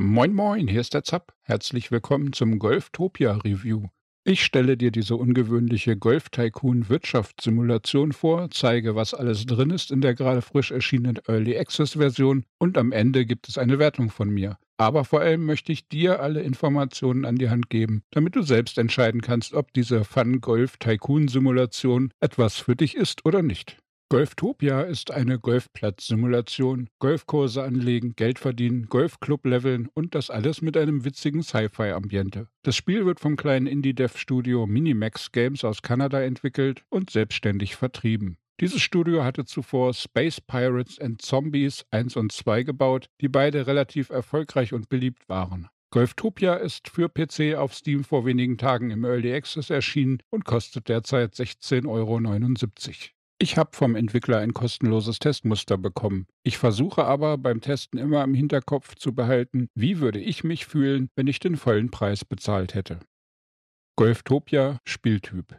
Moin Moin, hier ist der Zapp. Herzlich willkommen zum Golftopia Review. Ich stelle dir diese ungewöhnliche Golf Tycoon Wirtschaftssimulation vor, zeige, was alles drin ist in der gerade frisch erschienenen Early Access Version und am Ende gibt es eine Wertung von mir. Aber vor allem möchte ich dir alle Informationen an die Hand geben, damit du selbst entscheiden kannst, ob diese Fun Golf Tycoon Simulation etwas für dich ist oder nicht. Golftopia ist eine Golfplatzsimulation, Golfkurse anlegen, Geld verdienen, Golfclub leveln und das alles mit einem witzigen Sci-Fi-Ambiente. Das Spiel wird vom kleinen Indie-Dev-Studio Minimax Games aus Kanada entwickelt und selbstständig vertrieben. Dieses Studio hatte zuvor Space Pirates and Zombies 1 und 2 gebaut, die beide relativ erfolgreich und beliebt waren. Golftopia ist für PC auf Steam vor wenigen Tagen im Early Access erschienen und kostet derzeit 16,79 Euro. Ich habe vom Entwickler ein kostenloses Testmuster bekommen. Ich versuche aber beim Testen immer im Hinterkopf zu behalten, wie würde ich mich fühlen, wenn ich den vollen Preis bezahlt hätte. Golftopia Spieltyp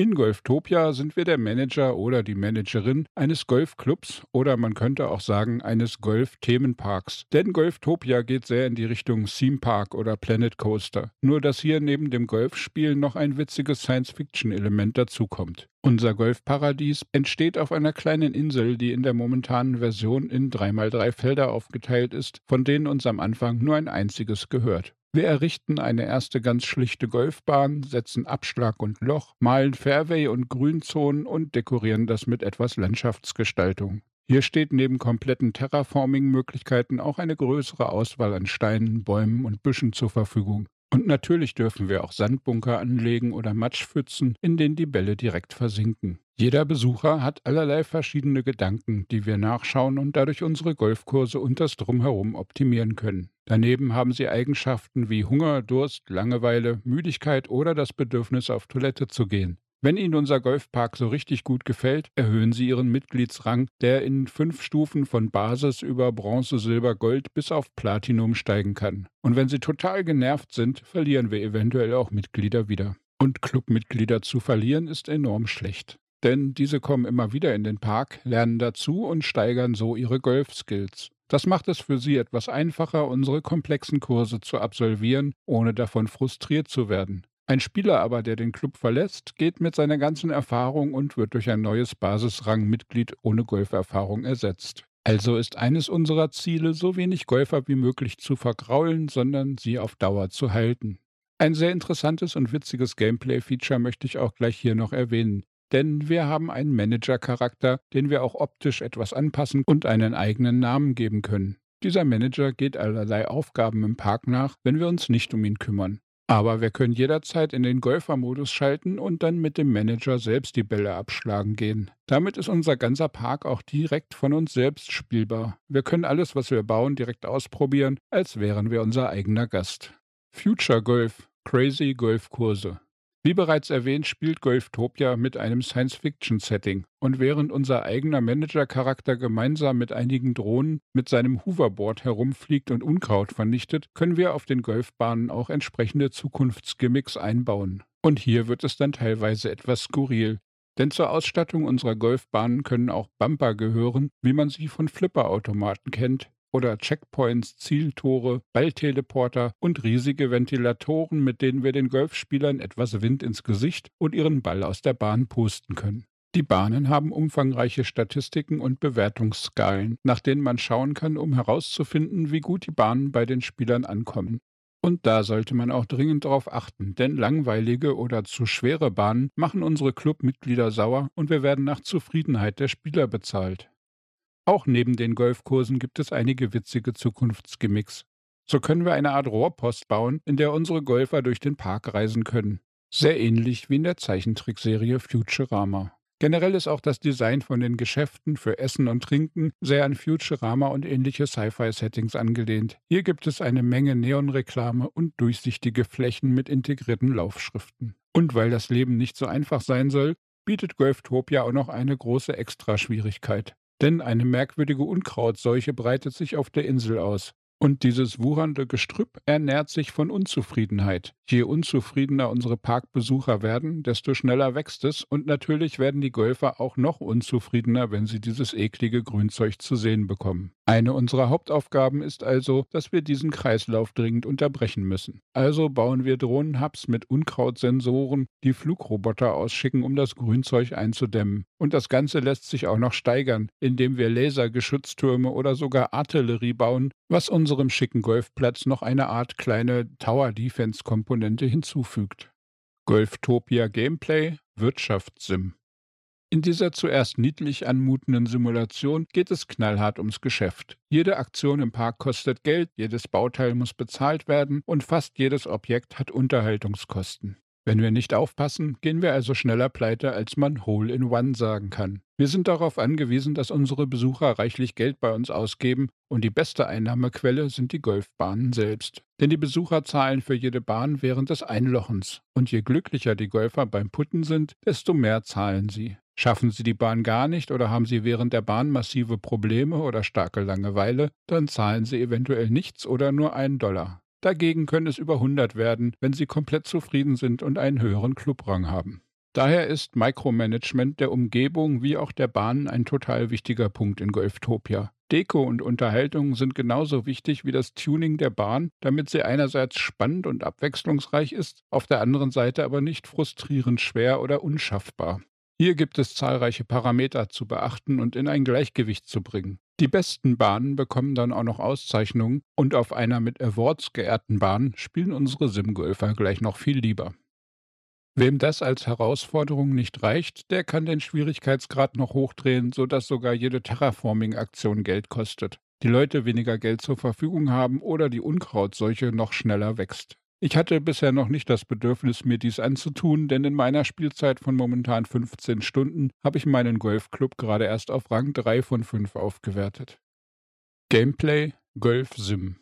in Golftopia sind wir der Manager oder die Managerin eines Golfclubs oder man könnte auch sagen eines Golf-Themenparks. Denn Golftopia geht sehr in die Richtung Theme Park oder Planet Coaster. Nur dass hier neben dem Golfspielen noch ein witziges Science-Fiction-Element dazukommt. Unser Golfparadies entsteht auf einer kleinen Insel, die in der momentanen Version in 3x3 Felder aufgeteilt ist, von denen uns am Anfang nur ein einziges gehört. Wir errichten eine erste ganz schlichte Golfbahn, setzen Abschlag und Loch, malen Fairway und Grünzonen und dekorieren das mit etwas Landschaftsgestaltung. Hier steht neben kompletten Terraforming-Möglichkeiten auch eine größere Auswahl an Steinen, Bäumen und Büschen zur Verfügung. Und natürlich dürfen wir auch Sandbunker anlegen oder Matschpfützen, in denen die Bälle direkt versinken. Jeder Besucher hat allerlei verschiedene Gedanken, die wir nachschauen und dadurch unsere Golfkurse und das Drumherum optimieren können. Daneben haben sie Eigenschaften wie Hunger, Durst, Langeweile, Müdigkeit oder das Bedürfnis, auf Toilette zu gehen. Wenn Ihnen unser Golfpark so richtig gut gefällt, erhöhen Sie Ihren Mitgliedsrang, der in fünf Stufen von Basis über Bronze, Silber, Gold bis auf Platinum steigen kann. Und wenn Sie total genervt sind, verlieren wir eventuell auch Mitglieder wieder. Und Clubmitglieder zu verlieren ist enorm schlecht. Denn diese kommen immer wieder in den Park, lernen dazu und steigern so ihre Golfskills. Das macht es für sie etwas einfacher, unsere komplexen Kurse zu absolvieren, ohne davon frustriert zu werden. Ein Spieler aber, der den Club verlässt, geht mit seiner ganzen Erfahrung und wird durch ein neues Basisrangmitglied ohne Golferfahrung ersetzt. Also ist eines unserer Ziele, so wenig Golfer wie möglich zu vergraulen, sondern sie auf Dauer zu halten. Ein sehr interessantes und witziges Gameplay-Feature möchte ich auch gleich hier noch erwähnen. Denn wir haben einen Manager-Charakter, den wir auch optisch etwas anpassen und einen eigenen Namen geben können. Dieser Manager geht allerlei Aufgaben im Park nach, wenn wir uns nicht um ihn kümmern. Aber wir können jederzeit in den Golfermodus schalten und dann mit dem Manager selbst die Bälle abschlagen gehen. Damit ist unser ganzer Park auch direkt von uns selbst spielbar. Wir können alles, was wir bauen, direkt ausprobieren, als wären wir unser eigener Gast. Future Golf, Crazy Golfkurse. Wie bereits erwähnt, spielt Golftopia mit einem Science-Fiction-Setting. Und während unser eigener Manager-Charakter gemeinsam mit einigen Drohnen mit seinem Hoverboard herumfliegt und Unkraut vernichtet, können wir auf den Golfbahnen auch entsprechende Zukunftsgimmicks einbauen. Und hier wird es dann teilweise etwas skurril. Denn zur Ausstattung unserer Golfbahnen können auch Bumper gehören, wie man sie von Flipperautomaten kennt, oder Checkpoints, Zieltore, Ballteleporter und riesige Ventilatoren, mit denen wir den Golfspielern etwas Wind ins Gesicht und ihren Ball aus der Bahn pusten können. Die Bahnen haben umfangreiche Statistiken und Bewertungsskalen, nach denen man schauen kann, um herauszufinden, wie gut die Bahnen bei den Spielern ankommen. Und da sollte man auch dringend darauf achten, denn langweilige oder zu schwere Bahnen machen unsere Clubmitglieder sauer und wir werden nach Zufriedenheit der Spieler bezahlt. Auch neben den Golfkursen gibt es einige witzige Zukunftsgimmicks. So können wir eine Art Rohrpost bauen, in der unsere Golfer durch den Park reisen können. Sehr ähnlich wie in der Zeichentrickserie Futurama. Generell ist auch das Design von den Geschäften für Essen und Trinken sehr an Futurama und ähnliche Sci-Fi-Settings angelehnt. Hier gibt es eine Menge Neonreklame und durchsichtige Flächen mit integrierten Laufschriften. Und weil das Leben nicht so einfach sein soll, bietet Golftopia auch noch eine große Extraschwierigkeit. Denn eine merkwürdige Unkrautseuche breitet sich auf der Insel aus. Und dieses wuchernde Gestrüpp ernährt sich von Unzufriedenheit. Je unzufriedener unsere Parkbesucher werden, desto schneller wächst es und natürlich werden die Golfer auch noch unzufriedener, wenn sie dieses eklige Grünzeug zu sehen bekommen. Eine unserer Hauptaufgaben ist also, dass wir diesen Kreislauf dringend unterbrechen müssen. Also bauen wir Drohnenhubs mit Unkrautsensoren, die Flugroboter ausschicken, um das Grünzeug einzudämmen. Und das Ganze lässt sich auch noch steigern, indem wir Lasergeschütztürme oder sogar Artillerie bauen, was unserem schicken Golfplatz noch eine Art kleine Tower-Defense-Komponente hinzufügt. Golftopia Gameplay Wirtschaftssim in dieser zuerst niedlich anmutenden Simulation geht es knallhart ums Geschäft. Jede Aktion im Park kostet Geld, jedes Bauteil muss bezahlt werden und fast jedes Objekt hat Unterhaltungskosten. Wenn wir nicht aufpassen, gehen wir also schneller pleite, als man Hole in One sagen kann. Wir sind darauf angewiesen, dass unsere Besucher reichlich Geld bei uns ausgeben und die beste Einnahmequelle sind die Golfbahnen selbst. Denn die Besucher zahlen für jede Bahn während des Einlochens und je glücklicher die Golfer beim Putten sind, desto mehr zahlen sie. Schaffen sie die Bahn gar nicht oder haben sie während der Bahn massive Probleme oder starke Langeweile, dann zahlen sie eventuell nichts oder nur einen Dollar. Dagegen können es über 100 werden, wenn Sie komplett zufrieden sind und einen höheren Clubrang haben. Daher ist Micromanagement der Umgebung wie auch der Bahnen ein total wichtiger Punkt in Golftopia. Deko und Unterhaltung sind genauso wichtig wie das Tuning der Bahn, damit sie einerseits spannend und abwechslungsreich ist, auf der anderen Seite aber nicht frustrierend schwer oder unschaffbar. Hier gibt es zahlreiche Parameter zu beachten und in ein Gleichgewicht zu bringen. Die besten Bahnen bekommen dann auch noch Auszeichnungen und auf einer mit Awards geehrten Bahn spielen unsere Simgolfer gleich noch viel lieber. Wem das als Herausforderung nicht reicht, der kann den Schwierigkeitsgrad noch hochdrehen, sodass sogar jede Terraforming-Aktion Geld kostet, die Leute weniger Geld zur Verfügung haben oder die Unkrautseuche noch schneller wächst. Ich hatte bisher noch nicht das Bedürfnis, mir dies anzutun, denn in meiner Spielzeit von momentan 15 Stunden habe ich meinen Golfclub gerade erst auf Rang 3 von 5 aufgewertet. Gameplay Golf Sim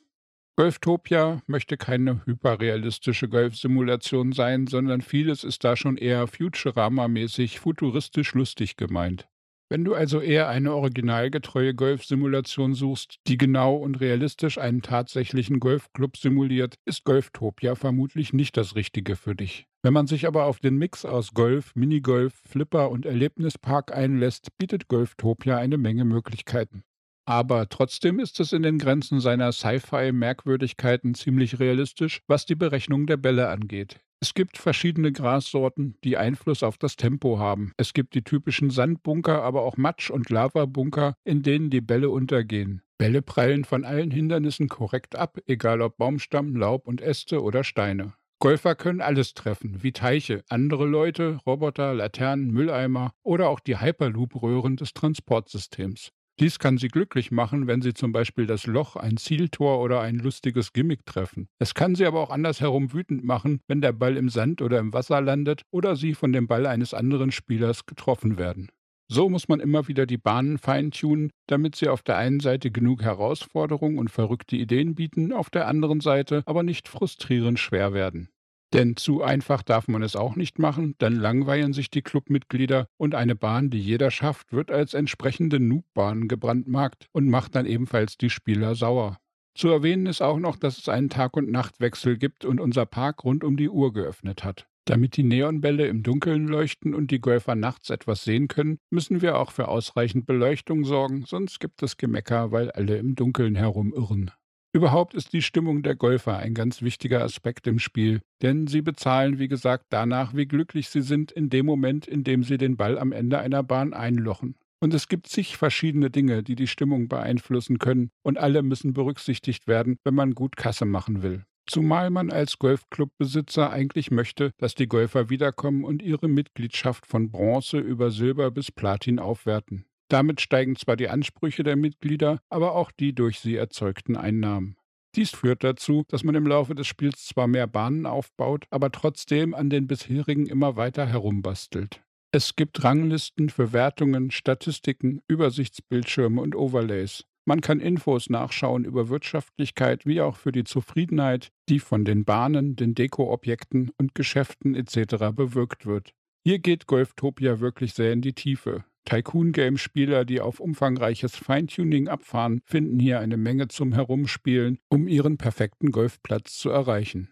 Golftopia möchte keine hyperrealistische Golfsimulation sein, sondern vieles ist da schon eher Futurama-mäßig futuristisch lustig gemeint. Wenn du also eher eine originalgetreue Golfsimulation suchst, die genau und realistisch einen tatsächlichen Golfclub simuliert, ist Golftopia vermutlich nicht das Richtige für dich. Wenn man sich aber auf den Mix aus Golf, Minigolf, Flipper und Erlebnispark einlässt, bietet Golftopia eine Menge Möglichkeiten. Aber trotzdem ist es in den Grenzen seiner Sci-Fi-Merkwürdigkeiten ziemlich realistisch, was die Berechnung der Bälle angeht. Es gibt verschiedene Grassorten, die Einfluss auf das Tempo haben. Es gibt die typischen Sandbunker, aber auch Matsch- und Lavabunker, in denen die Bälle untergehen. Bälle prallen von allen Hindernissen korrekt ab, egal ob Baumstamm, Laub und Äste oder Steine. Golfer können alles treffen, wie Teiche, andere Leute, Roboter, Laternen, Mülleimer oder auch die Hyperloop-Röhren des Transportsystems. Dies kann Sie glücklich machen, wenn Sie zum Beispiel das Loch, ein Zieltor oder ein lustiges Gimmick treffen. Es kann Sie aber auch andersherum wütend machen, wenn der Ball im Sand oder im Wasser landet oder Sie von dem Ball eines anderen Spielers getroffen werden. So muss man immer wieder die Bahnen feintunen, damit sie auf der einen Seite genug Herausforderungen und verrückte Ideen bieten, auf der anderen Seite aber nicht frustrierend schwer werden. Denn zu einfach darf man es auch nicht machen, dann langweilen sich die Clubmitglieder und eine Bahn, die jeder schafft, wird als entsprechende Noob-Bahn gebrandmarkt und macht dann ebenfalls die Spieler sauer. Zu erwähnen ist auch noch, dass es einen Tag- und Nachtwechsel gibt und unser Park rund um die Uhr geöffnet hat. Damit die Neonbälle im Dunkeln leuchten und die Golfer nachts etwas sehen können, müssen wir auch für ausreichend Beleuchtung sorgen, sonst gibt es Gemecker, weil alle im Dunkeln herumirren. Überhaupt ist die Stimmung der Golfer ein ganz wichtiger Aspekt im Spiel, denn sie bezahlen, wie gesagt, danach, wie glücklich sie sind in dem Moment, in dem sie den Ball am Ende einer Bahn einlochen. Und es gibt zig verschiedene Dinge, die die Stimmung beeinflussen können, und alle müssen berücksichtigt werden, wenn man gut Kasse machen will. Zumal man als Golfclubbesitzer eigentlich möchte, dass die Golfer wiederkommen und ihre Mitgliedschaft von Bronze über Silber bis Platin aufwerten. Damit steigen zwar die Ansprüche der Mitglieder, aber auch die durch sie erzeugten Einnahmen. Dies führt dazu, dass man im Laufe des Spiels zwar mehr Bahnen aufbaut, aber trotzdem an den bisherigen immer weiter herumbastelt. Es gibt Ranglisten für Wertungen, Statistiken, Übersichtsbildschirme und Overlays. Man kann Infos nachschauen über Wirtschaftlichkeit wie auch für die Zufriedenheit, die von den Bahnen, den Dekoobjekten und Geschäften etc. bewirkt wird. Hier geht Golftopia wirklich sehr in die Tiefe. Tycoon-Game-Spieler, die auf umfangreiches Feintuning abfahren, finden hier eine Menge zum Herumspielen, um ihren perfekten Golfplatz zu erreichen.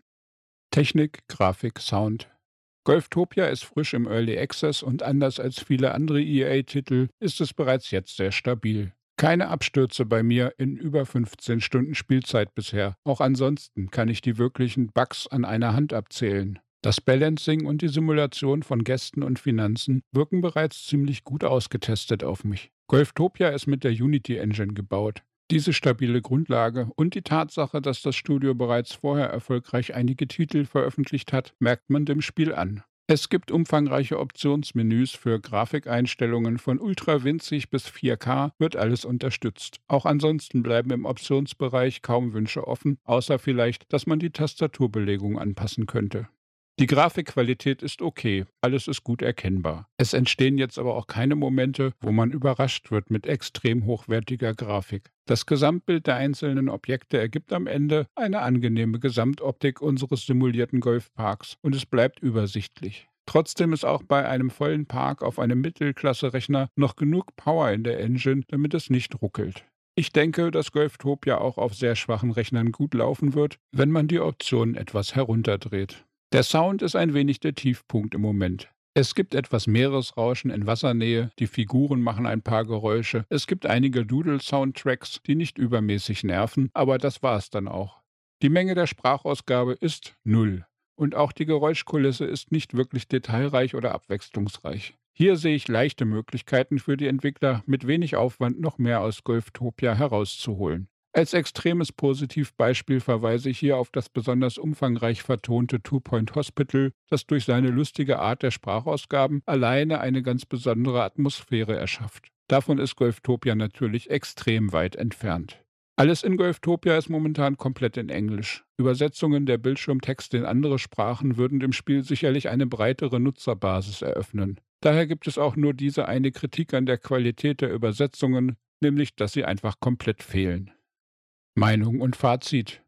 Technik, Grafik, Sound. Golftopia ist frisch im Early Access und anders als viele andere EA-Titel ist es bereits jetzt sehr stabil. Keine Abstürze bei mir in über 15 Stunden Spielzeit bisher. Auch ansonsten kann ich die wirklichen Bugs an einer Hand abzählen. Das Balancing und die Simulation von Gästen und Finanzen wirken bereits ziemlich gut ausgetestet auf mich. Golftopia ist mit der Unity Engine gebaut. Diese stabile Grundlage und die Tatsache, dass das Studio bereits vorher erfolgreich einige Titel veröffentlicht hat, merkt man dem Spiel an. Es gibt umfangreiche Optionsmenüs für Grafikeinstellungen von ultra winzig bis 4K, wird alles unterstützt. Auch ansonsten bleiben im Optionsbereich kaum Wünsche offen, außer vielleicht, dass man die Tastaturbelegung anpassen könnte. Die Grafikqualität ist okay, alles ist gut erkennbar. Es entstehen jetzt aber auch keine Momente, wo man überrascht wird mit extrem hochwertiger Grafik. Das Gesamtbild der einzelnen Objekte ergibt am Ende eine angenehme Gesamtoptik unseres simulierten Golfparks und es bleibt übersichtlich. Trotzdem ist auch bei einem vollen Park auf einem Mittelklasse-Rechner noch genug Power in der Engine, damit es nicht ruckelt. Ich denke, dass Golftopia auch auf sehr schwachen Rechnern gut laufen wird, wenn man die Optionen etwas herunterdreht. Der Sound ist ein wenig der Tiefpunkt im Moment. Es gibt etwas Meeresrauschen in Wassernähe, die Figuren machen ein paar Geräusche, es gibt einige Doodle-Soundtracks, die nicht übermäßig nerven, aber das war es dann auch. Die Menge der Sprachausgabe ist null. Und auch die Geräuschkulisse ist nicht wirklich detailreich oder abwechslungsreich. Hier sehe ich leichte Möglichkeiten für die Entwickler, mit wenig Aufwand noch mehr aus Golftopia herauszuholen. Als extremes Positivbeispiel verweise ich hier auf das besonders umfangreich vertonte Two Point Hospital, das durch seine lustige Art der Sprachausgaben alleine eine ganz besondere Atmosphäre erschafft. Davon ist Golftopia natürlich extrem weit entfernt. Alles in Golftopia ist momentan komplett in Englisch. Übersetzungen der Bildschirmtexte in andere Sprachen würden dem Spiel sicherlich eine breitere Nutzerbasis eröffnen. Daher gibt es auch nur diese eine Kritik an der Qualität der Übersetzungen, nämlich dass sie einfach komplett fehlen. Meinung und Fazit.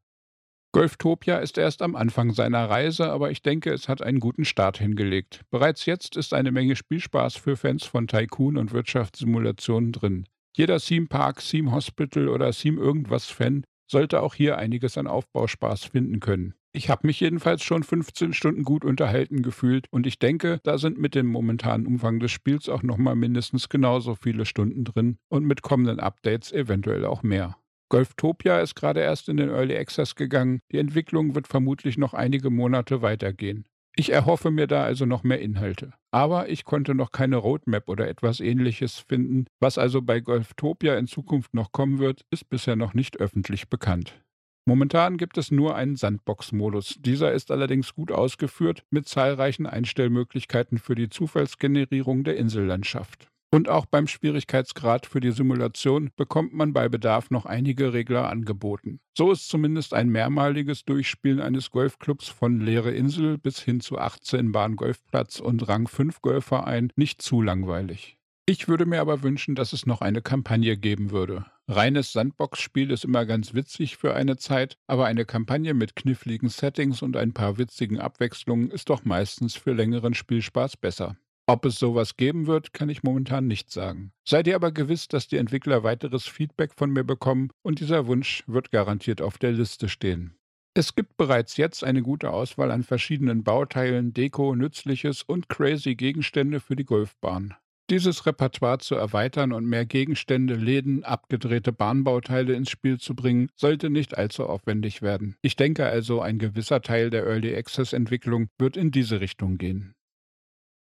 Golftopia ist erst am Anfang seiner Reise, aber ich denke, es hat einen guten Start hingelegt. Bereits jetzt ist eine Menge Spielspaß für Fans von Tycoon und Wirtschaftssimulationen drin. Jeder Theme Park, Theme Hospital oder Theme irgendwas Fan sollte auch hier einiges an Aufbauspaß finden können. Ich habe mich jedenfalls schon 15 Stunden gut unterhalten gefühlt und ich denke, da sind mit dem momentanen Umfang des Spiels auch nochmal mindestens genauso viele Stunden drin und mit kommenden Updates eventuell auch mehr. Golftopia ist gerade erst in den Early Access gegangen. Die Entwicklung wird vermutlich noch einige Monate weitergehen. Ich erhoffe mir da also noch mehr Inhalte. Aber ich konnte noch keine Roadmap oder etwas ähnliches finden. Was also bei Golftopia in Zukunft noch kommen wird, ist bisher noch nicht öffentlich bekannt. Momentan gibt es nur einen Sandbox-Modus. Dieser ist allerdings gut ausgeführt mit zahlreichen Einstellmöglichkeiten für die Zufallsgenerierung der Insellandschaft. Und auch beim Schwierigkeitsgrad für die Simulation bekommt man bei Bedarf noch einige Regler angeboten. So ist zumindest ein mehrmaliges Durchspielen eines Golfclubs von leere Insel bis hin zu 18 Bahn Golfplatz und Rang 5 Golfverein nicht zu langweilig. Ich würde mir aber wünschen, dass es noch eine Kampagne geben würde. Reines Sandbox-Spiel ist immer ganz witzig für eine Zeit, aber eine Kampagne mit kniffligen Settings und ein paar witzigen Abwechslungen ist doch meistens für längeren Spielspaß besser. Ob es sowas geben wird, kann ich momentan nicht sagen. Seid ihr aber gewiss, dass die Entwickler weiteres Feedback von mir bekommen und dieser Wunsch wird garantiert auf der Liste stehen. Es gibt bereits jetzt eine gute Auswahl an verschiedenen Bauteilen, Deko, Nützliches und crazy Gegenstände für die Golfbahn. Dieses Repertoire zu erweitern und mehr Gegenstände, Läden, abgedrehte Bahnbauteile ins Spiel zu bringen, sollte nicht allzu aufwendig werden. Ich denke also, ein gewisser Teil der Early Access Entwicklung wird in diese Richtung gehen.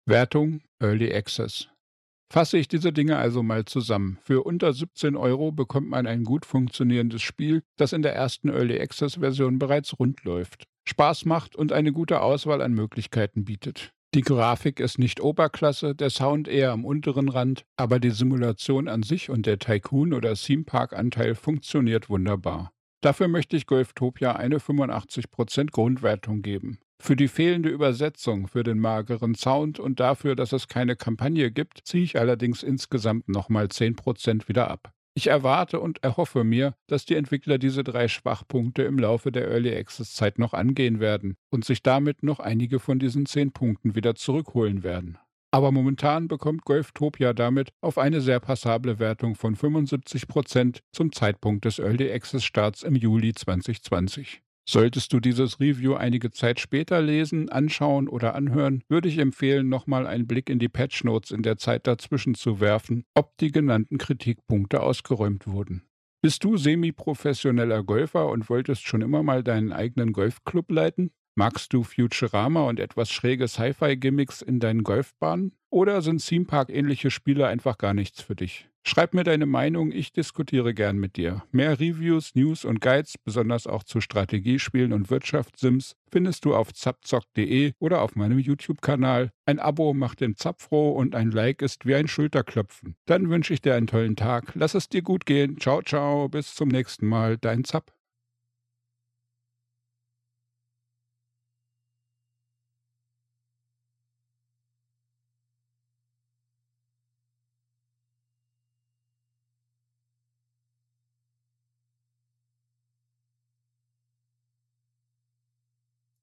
Wertung Early Access. Fasse ich diese Dinge also mal zusammen. Für unter 17 Euro bekommt man ein gut funktionierendes Spiel, das in der ersten Early Access Version bereits rund läuft, Spaß macht und eine gute Auswahl an Möglichkeiten bietet. Die Grafik ist nicht Oberklasse, der Sound eher am unteren Rand, aber die Simulation an sich und der Tycoon- oder Theme Park-Anteil funktioniert wunderbar. Dafür möchte ich Golftopia eine 85% Grundwertung geben. Für die fehlende Übersetzung, für den mageren Sound und dafür, dass es keine Kampagne gibt, ziehe ich allerdings insgesamt nochmal 10% wieder ab. Ich erwarte und erhoffe mir, dass die Entwickler diese drei Schwachpunkte im Laufe der Early Access Zeit noch angehen werden und sich damit noch einige von diesen 10 Punkten wieder zurückholen werden. Aber momentan bekommt Golftopia damit auf eine sehr passable Wertung von 75% zum Zeitpunkt des Early Access Starts im Juli 2020. Solltest du dieses Review einige Zeit später lesen, anschauen oder anhören, würde ich empfehlen, nochmal einen Blick in die Patch Notes in der Zeit dazwischen zu werfen, ob die genannten Kritikpunkte ausgeräumt wurden. Bist du semi-professioneller Golfer und wolltest schon immer mal deinen eigenen Golfclub leiten? Magst du Futurama und etwas schräge Sci-Fi-Gimmicks in deinen Golfbahnen? Oder sind Theme Park-ähnliche Spiele einfach gar nichts für dich? Schreib mir deine Meinung, ich diskutiere gern mit dir. Mehr Reviews, News und Guides, besonders auch zu Strategiespielen und Wirtschaftssims, findest du auf zapzock.de oder auf meinem YouTube-Kanal. Ein Abo macht den Zap froh und ein Like ist wie ein Schulterklopfen. Dann wünsche ich dir einen tollen Tag. Lass es dir gut gehen. Ciao, ciao. Bis zum nächsten Mal. Dein Zap.